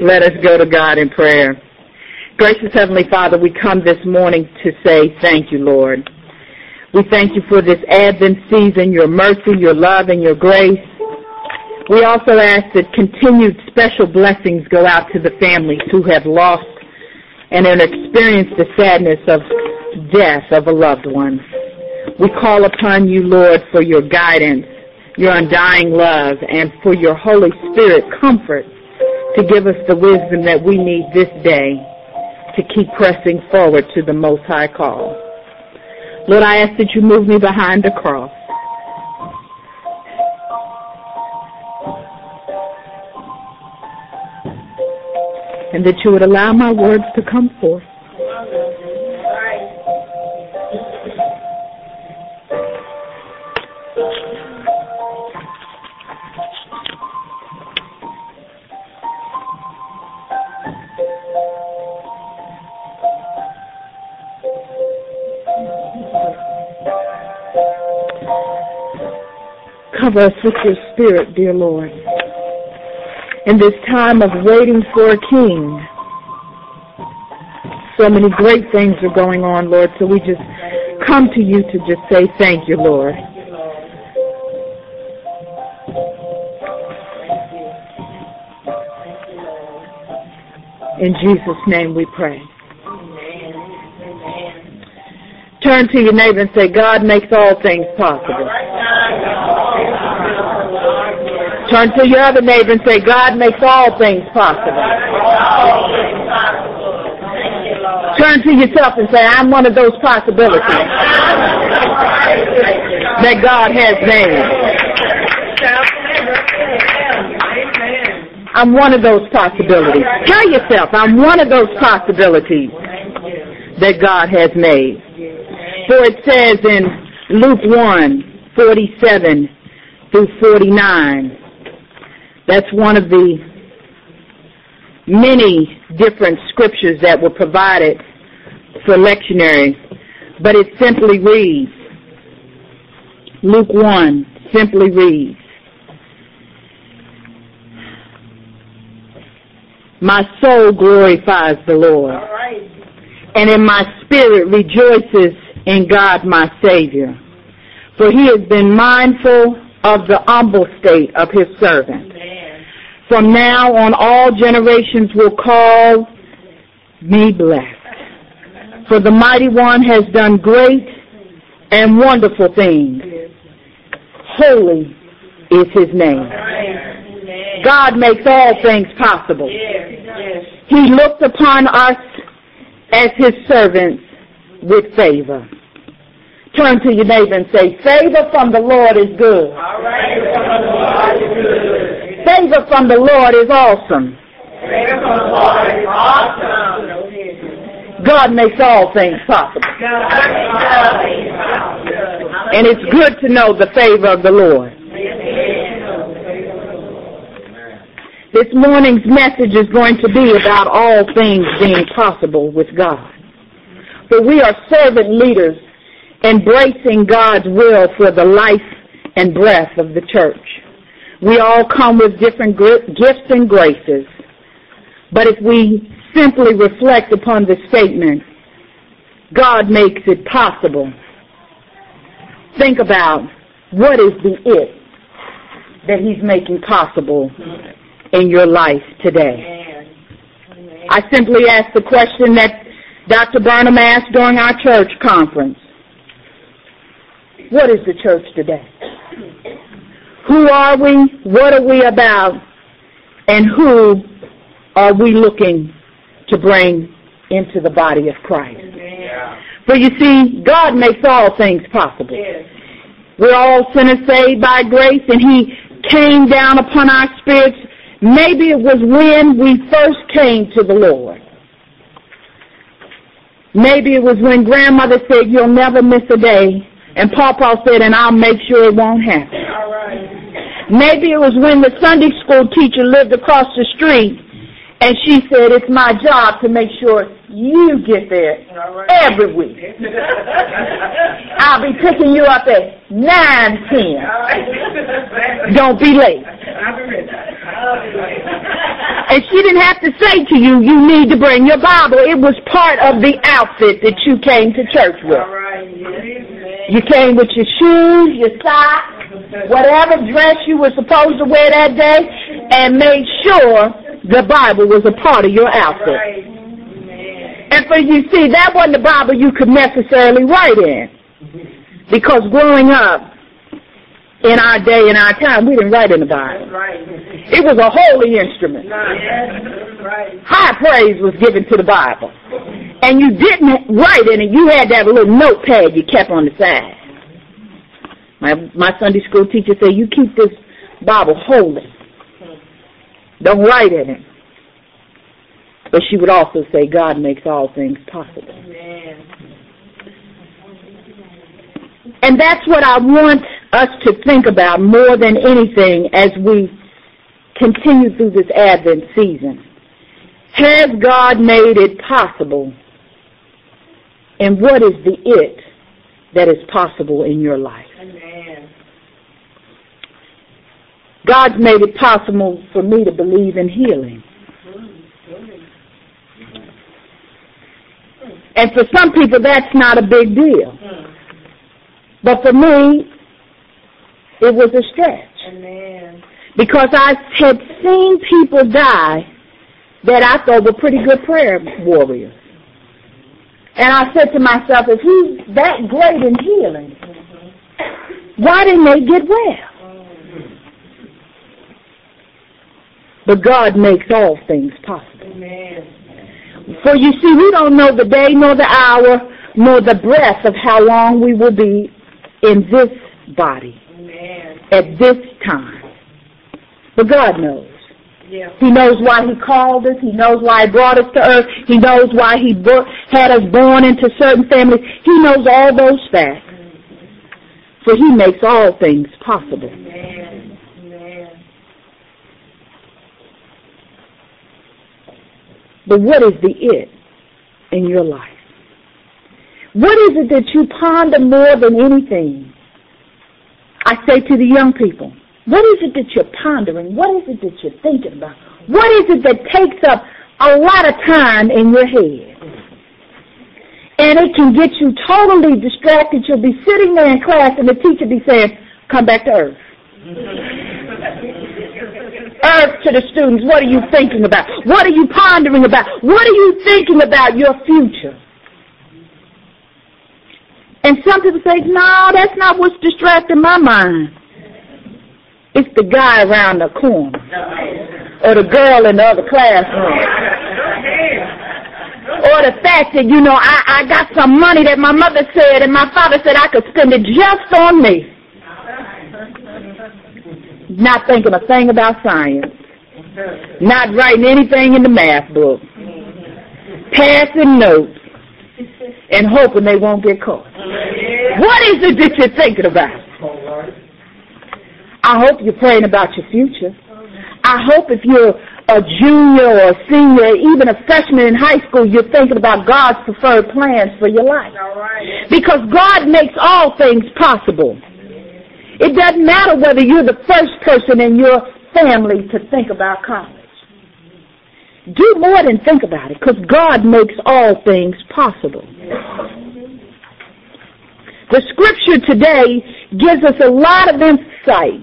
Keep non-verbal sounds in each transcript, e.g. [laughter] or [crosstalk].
Let us go to God in prayer. Gracious Heavenly Father, we come this morning to say thank you, Lord. We thank you for this Advent season, your mercy, your love, and your grace. We also ask that continued special blessings go out to the families who have lost and have experienced the sadness of death of a loved one. We call upon you, Lord, for your guidance, your undying love, and for your Holy Spirit comfort to give us the wisdom that we need this day to keep pressing forward to the Most High call. Lord, I ask that you move me behind the cross. And that you would allow my words to come forth. Us with your spirit, dear Lord. In this time of waiting for a king, so many great things are going on, Lord, so we just come to you to just say thank you, Lord. In Jesus' name we pray. Turn to your neighbor and say, God makes all things possible. Turn to your other neighbor and say, God makes all things possible. Turn to yourself and say, I'm one of those possibilities that God has made. I'm one of those possibilities. Tell yourself, I'm one of those possibilities that God has made. For it says in Luke 1, 47 through 49, that's one of the many different scriptures that were provided for lectionary, but it simply reads, Luke 1 simply reads, My soul glorifies the Lord, and in my spirit rejoices in God my Savior, for he has been mindful of the humble state of his servant. From now on all generations will call me blessed. For the mighty one has done great and wonderful things. Holy is his name. God makes all things possible. He looked upon us as his servants with favor. Turn to your neighbor and say, favor from the Lord is good. Favor from the Lord is awesome. God makes all things possible. And it's good to know the favor of the Lord. This morning's message is going to be about all things being possible with God. For we are servant leaders embracing God's will for the life and breath of the church. We all come with different gifts and graces. But if we simply reflect upon the statement, God makes it possible, think about what is the it that He's making possible in your life today. I simply ask the question that Dr. Burnham asked during our church conference. What is the church today? Who are we? What are we about? And who are we looking to bring into the body of Christ? For you see, God makes all things possible. We're all sinners saved by grace, and He came down upon our spirits. Maybe it was when we first came to the Lord. Maybe it was when grandmother said, you'll never miss a day. And Papa said, and I'll make sure it won't happen. Maybe it was when the Sunday school teacher lived across the street and she said, it's my job to make sure you get there every week. [laughs] I'll be picking you up at 9.10. Don't be late. And she didn't have to say to you, you need to bring your Bible. It was part of the outfit that you came to church with. You came with your shoes, your socks, whatever dress you were supposed to wear that day, and made sure the Bible was a part of your outfit. And for you see, that wasn't the Bible you could necessarily write in. Because growing up, in our day, in our time, we didn't write in the Bible. It was a holy instrument. High praise was given to the Bible. And you didn't write in it, you had that little notepad you kept on the side. My, my Sunday school teacher said, you keep this Bible holy. Don't write in it. But she would also say, God makes all things possible. And that's what I want us to think about more than anything as we continue through this Advent season. Has God made it possible? And what is the it that is possible in your life? Amen. God's made it possible for me to believe in healing. And for some people, that's not a big deal. But for me, it was a stretch. Amen. Because I had seen people die that I thought were pretty good prayer warriors. And I said to myself, if he's that great in healing, why didn't they get well? But God makes all things possible. Amen. For you see, we don't know the day nor the hour nor the breath of how long we will be in this body Amen. at this time. But God knows. Yeah. He knows why He called us. He knows why He brought us to earth. He knows why He had us born into certain families. He knows all those facts. For He makes all things possible. Amen. But what is the it in your life? What is it that you ponder more than anything? I say to the young people, what is it that you're pondering? What is it that you're thinking about? What is it that takes up a lot of time in your head? And it can get you totally distracted. You'll be sitting there in class and the teacher be saying, come back to earth. [laughs] earth to the students. What are you thinking about? What are you pondering about? What are you thinking about your future? And some people say, no, that's not what's distracting my mind. It's the guy around the corner. Or the girl in the other classroom. [laughs] Or the fact that, you know, I, I got some money that my mother said and my father said I could spend it just on me not thinking a thing about science, not writing anything in the math book, passing notes, and hoping they won't get caught. What is it that you're thinking about? I hope you're praying about your future. I hope if you're a junior or a senior, even a freshman in high school, you're thinking about God's preferred plans for your life. Because God makes all things possible. It doesn't matter whether you're the first person in your family to think about college. Do more than think about it, because God makes all things possible. The scripture today gives us a lot of insight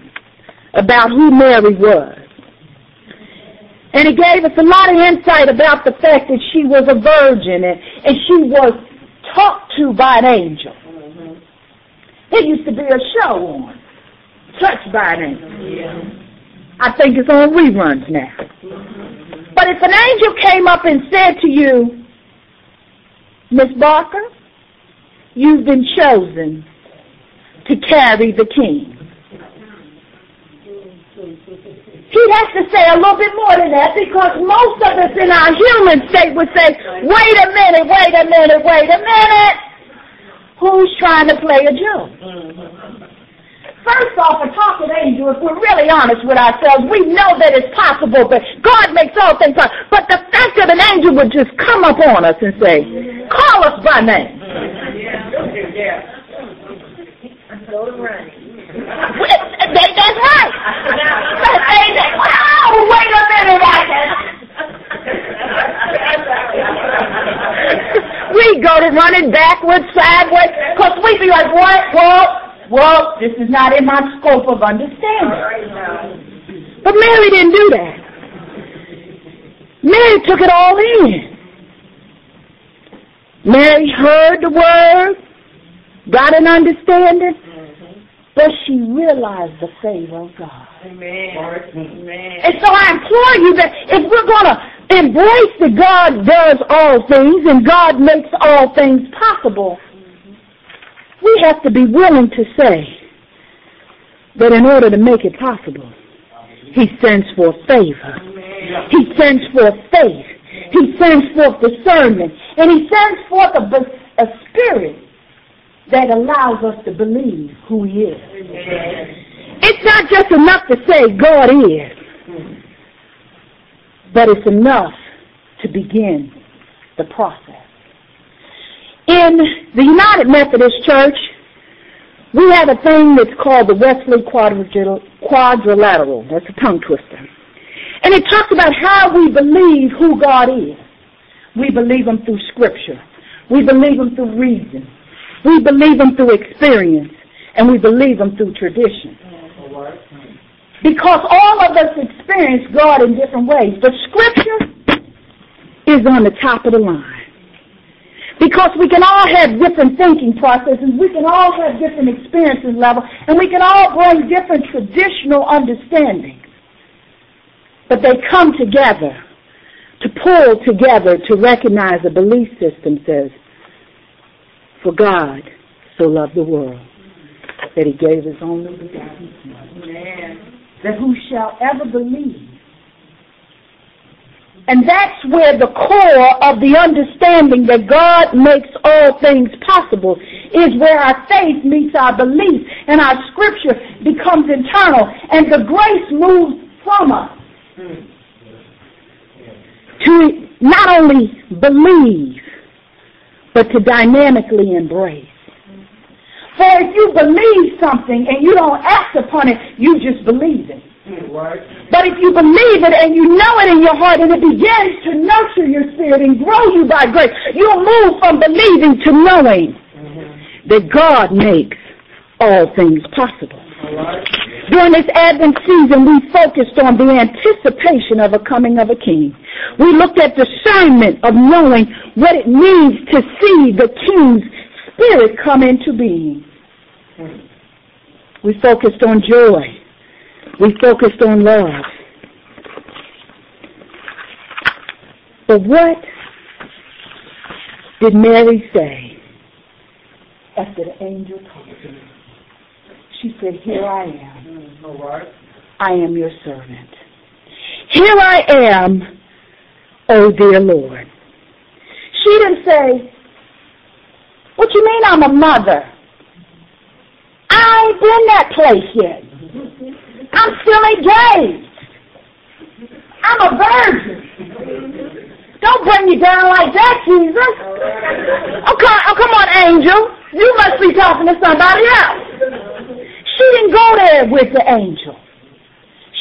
about who Mary was. And it gave us a lot of insight about the fact that she was a virgin and, and she was talked to by an angel. There used to be a show on touched by them. I think it's on reruns now. But if an angel came up and said to you, Miss Barker, you've been chosen to carry the king. He'd have to say a little bit more than that because most of us in our human state would say, wait a minute, wait a minute, wait a minute. Who's trying to play a joke? First off, a talking angel, if we're really honest with ourselves, we know that it's possible, but God makes all things possible. But the fact that an angel would just come up on us and say, call us by name. Yeah. Go to they right. But they say, wow, wait a minute, I can. we go to running backwards, sideways, because we be like, what, Well, Well, this is not in my scope of understanding. But Mary didn't do that. Mary took it all in. Mary heard the word, got an understanding, but she realized the favor of God. Amen. Amen. And so I implore you that if we're going to embrace that God does all things and God makes all things possible, we have to be willing to say that in order to make it possible, He sends forth favor. He sends forth faith. He sends forth discernment. And He sends forth a, a spirit that allows us to believe who He is. It's not just enough to say God is, but it's enough to begin the process. In the United Methodist Church, we have a thing that's called the Wesley Quadrilateral. That's a tongue twister. And it talks about how we believe who God is. We believe Him through Scripture. We believe Him through reason. We believe them through experience. And we believe them through tradition. Because all of us experience God in different ways. But Scripture is on the top of the line. Because we can all have different thinking processes, we can all have different experiences level, and we can all bring different traditional understandings. But they come together to pull together to recognize a belief system says, for God so loved the world that he gave his only begotten Son. That who shall ever believe. And that's where the core of the understanding that God makes all things possible is where our faith meets our belief and our scripture becomes internal and the grace moves from us hmm. to not only believe but to dynamically embrace. For if you believe something and you don't act upon it, you just believe it. But if you believe it and you know it in your heart and it begins to nurture your spirit and grow you by grace, you'll move from believing to knowing that God makes all things possible. During this Advent season, we focused on the anticipation of a coming of a king. We looked at discernment of knowing what it means to see the king's spirit come into being. We focused on joy we focused on love. But what did Mary say after the angel talked to her? She said, Here I am. I am your servant. Here I am, oh dear Lord. She didn't say, What you mean I'm a mother? I ain't been that place yet. I'm still engaged. I'm a virgin. Don't bring me down like that, Jesus. Oh, come, oh, come on, angel. You must be talking to somebody else. She didn't go there with the angel.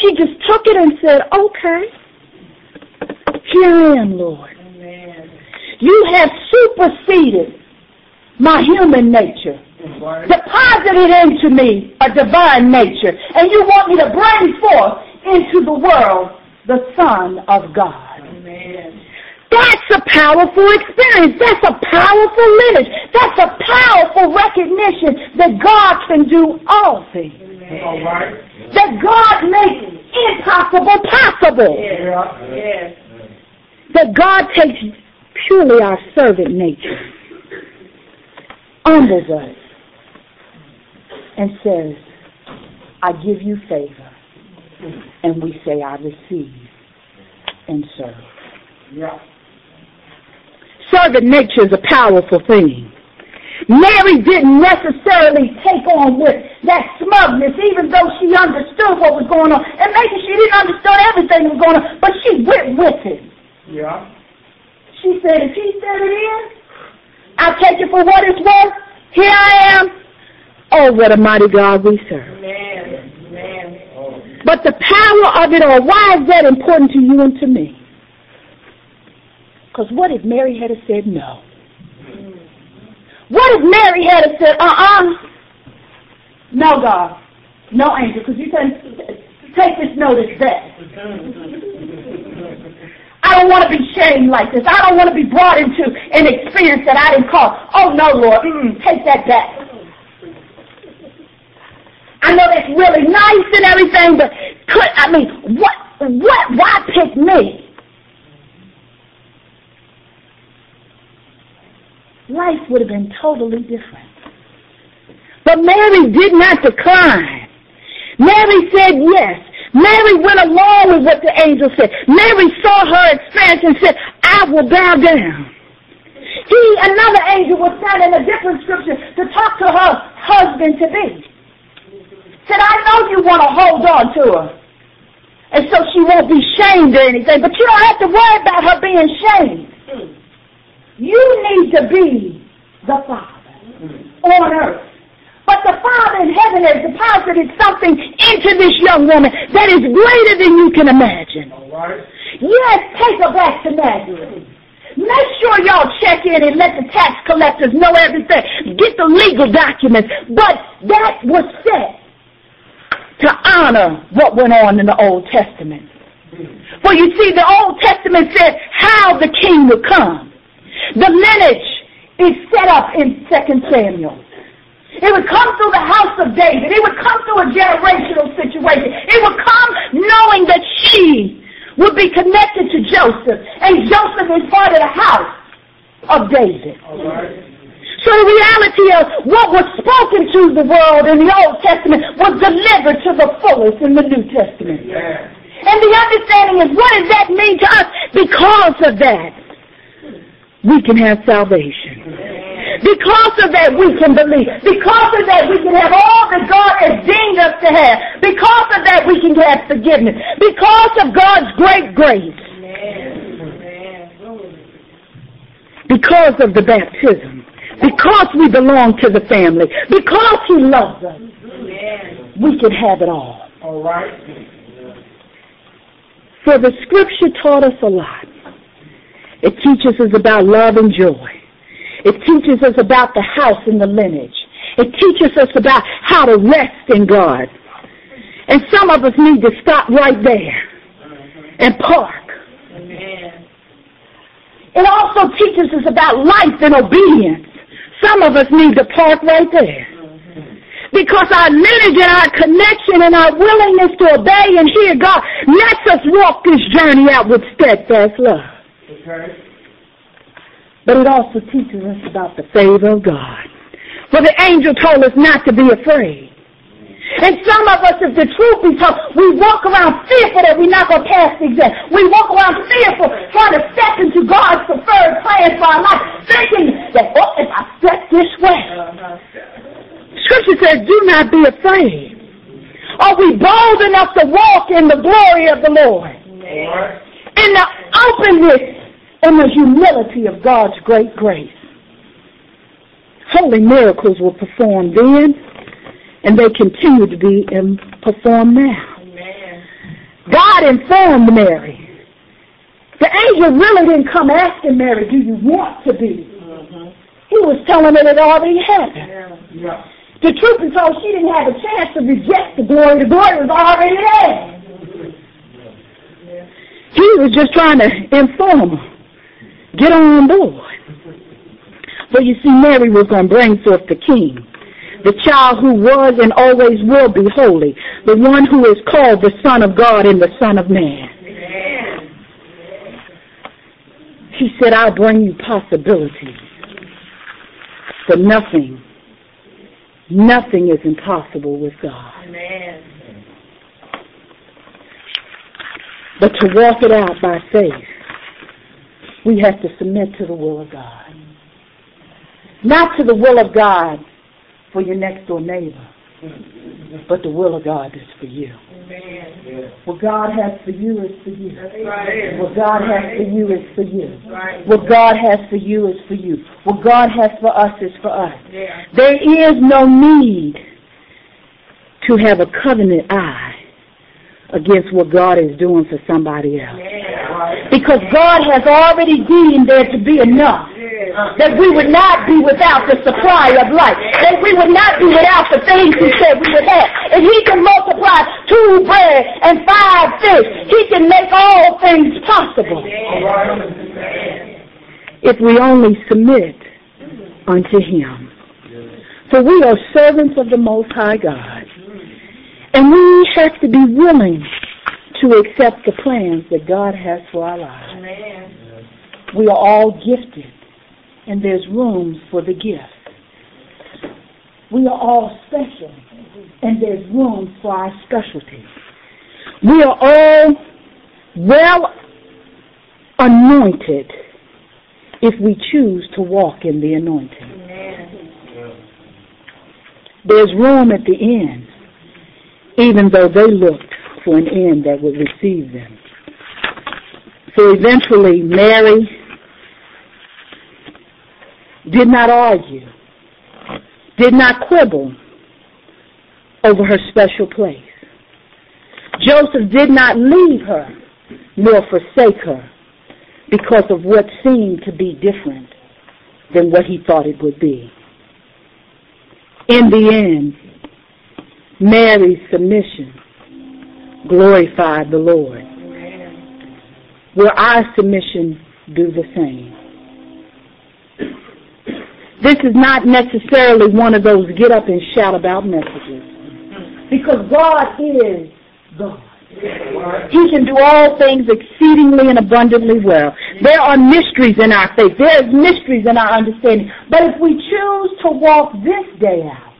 She just took it and said, okay, here I am, Lord. You have superseded my human nature deposited into me a divine nature, and you want me to bring forth into the world the Son of God. Amen. That's a powerful experience. That's a powerful lineage. That's a powerful recognition that God can do all things. That God makes impossible possible. Yes. That God takes purely our servant nature, humbles us, and says, I give you favor. And we say, I receive and serve. Yeah. Servant nature is a powerful thing. Mary didn't necessarily take on with that smugness, even though she understood what was going on. And maybe she didn't understand everything that was going on, but she went with it. Yeah. She said, if he said it is, I'll take it for what it's worth. Here I am. Oh, what a mighty God we serve. Amen. Amen. But the power of it all, why is that important to you and to me? Because what if Mary had said no? What if Mary had said, uh-uh, no, God, no angel, because you can take this notice back. I don't want to be shamed like this. I don't want to be brought into an experience that I didn't cause. Oh no, Lord, mm, take that back. I know that's really nice and everything, but could I mean, what, what, why pick me? Life would have been totally different. But Mary did not decline. Mary said yes. Mary went along with what the angel said. Mary saw her experience and said, I will bow down. He, another angel was found in a different scripture to talk to her husband to be. Said, I know you want to hold on to her. And so she won't be shamed or anything, but you don't have to worry about her being shamed. You need to be the Father on earth. But the Father in heaven has deposited something into this young woman that is greater than you can imagine. Yes, take her back to Nazareth. Make sure y'all check in and let the tax collectors know everything. Get the legal documents. But that was set to honor what went on in the Old Testament. For you see, the Old Testament said how the king would come. The lineage is set up in 2 Samuel. It would come through the house of David. It would come through a generational situation. It would come knowing that she would be connected to Joseph. And Joseph is part of the house of David. So the reality of what was spoken to the world in the Old Testament was delivered to the fullest in the New Testament. Yeah. And the understanding is what does that mean to us? Because of that, we can have salvation. Because of that, we can believe. Because of that, we can have all that God has deemed us to have. Because of that, we can have forgiveness. Because of God's great grace. Because of the baptism. Because we belong to the family. Because He loves us. We can have it all. All right. For the scripture taught us a lot. It teaches us about love and joy. It teaches us about the house and the lineage. It teaches us about how to rest in God. And some of us need to stop right there and park. It also teaches us about life and obedience. Some of us need to park right there. Because our lineage and our connection and our willingness to obey and hear God lets us walk this journey out with steadfast love. Okay. But it also teaches us about the favor of God. For the angel told us not to be afraid. And some of us, if the truth be told, we walk around fearful that we're not going to pass the exam. We walk around fearful, trying to step into God's preferred plan for our life, thinking that, oh, if I step this way. Scripture says, do not be afraid. Are we bold enough to walk in the glory of the Lord? In the openness and the humility of God's great grace. Holy miracles were performed then, and they continue to be performed now. Amen. God informed Mary. The angel really didn't come asking Mary, do you want to be? Mm-hmm. He was telling her that it already happened. Yeah. Yeah. The truth is told, she didn't have a chance to reject the glory. The glory was already there. He was just trying to inform her. Get on board. For you see, Mary was going to bring forth the king, the child who was and always will be holy, the one who is called the Son of God and the Son of Man. He said, I'll bring you possibilities. For nothing, nothing is impossible with God. Amen. But to walk it out by faith we have to submit to the will of God. Not to the will of God for your next door neighbor, but the will of God is for you. What God has for you is for you. What God has for you is for you. What God has for you is for you. What God has for us is for us. There is no need to have a covenant eye against what God is doing for somebody else. Because God has already deemed there to be enough that we would not be without the supply of life, that we would not be without the things he said we would have. If he can multiply two bread and five fish, he can make all things possible. If we only submit unto him. For we are servants of the Most High God. And we have to be willing to accept the plans that God has for our lives. Amen. We are all gifted, and there's room for the gift. We are all special, and there's room for our specialty. We are all well anointed if we choose to walk in the anointing. Amen. There's room at the end, even though they looked for an end that would receive them. So eventually, Mary did not argue, did not quibble over her special place. Joseph did not leave her nor forsake her because of what seemed to be different than what he thought it would be. In the end, Mary's submission glorified the Lord. Will our submission do the same? This is not necessarily one of those get up and shout about messages. Because God is God. He can do all things exceedingly and abundantly well. There are mysteries in our faith. There is mysteries in our understanding. But if we choose to walk this day out,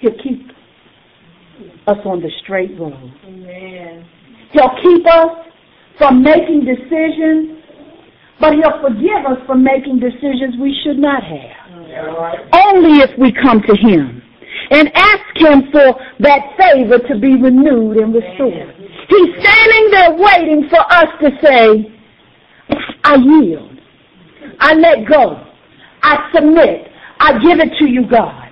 He'll keep us on the straight road. Amen. He'll keep us from making decisions, but He'll forgive us for making decisions we should not have. Right. Only if we come to Him and ask Him for that favor to be renewed and restored. He's standing there waiting for us to say, I yield. I let go. I submit. I give it to you, God.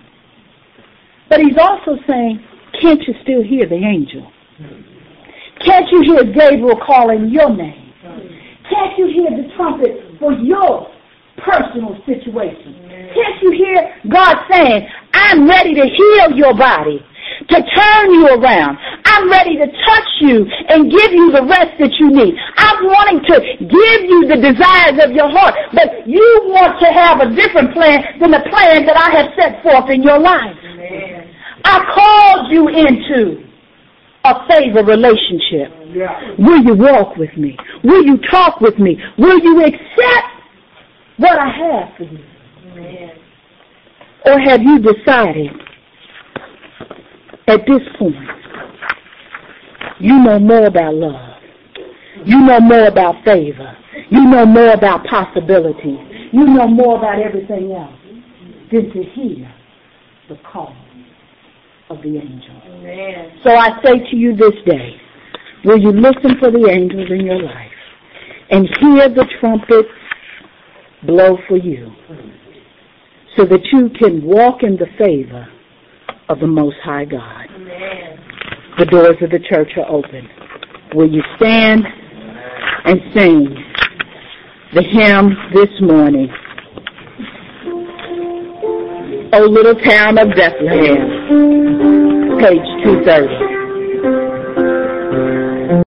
But He's also saying, can't you still hear the angel? Can't you hear Gabriel calling your name? Can't you hear the trumpet for your personal situation? Can't you hear God saying, I'm ready to heal your body, to turn you around. I'm ready to touch you and give you the rest that you need. I'm wanting to give you the desires of your heart, but you want to have a different plan than the plan that I have set forth in your life. I called you into a favor relationship. Yeah. Will you walk with me? Will you talk with me? Will you accept what I have for you? Amen. Or have you decided at this point you know more about love? You know more about favor. You know more about possibilities. You know more about everything else than to hear the call of the angel. Amen. So I say to you this day, will you listen for the angels in your life and hear the trumpet blow for you so that you can walk in the favor of the Most High God? Amen. The doors of the church are open. Will you stand and sing the hymn this morning? O little town of Bethlehem, page 230.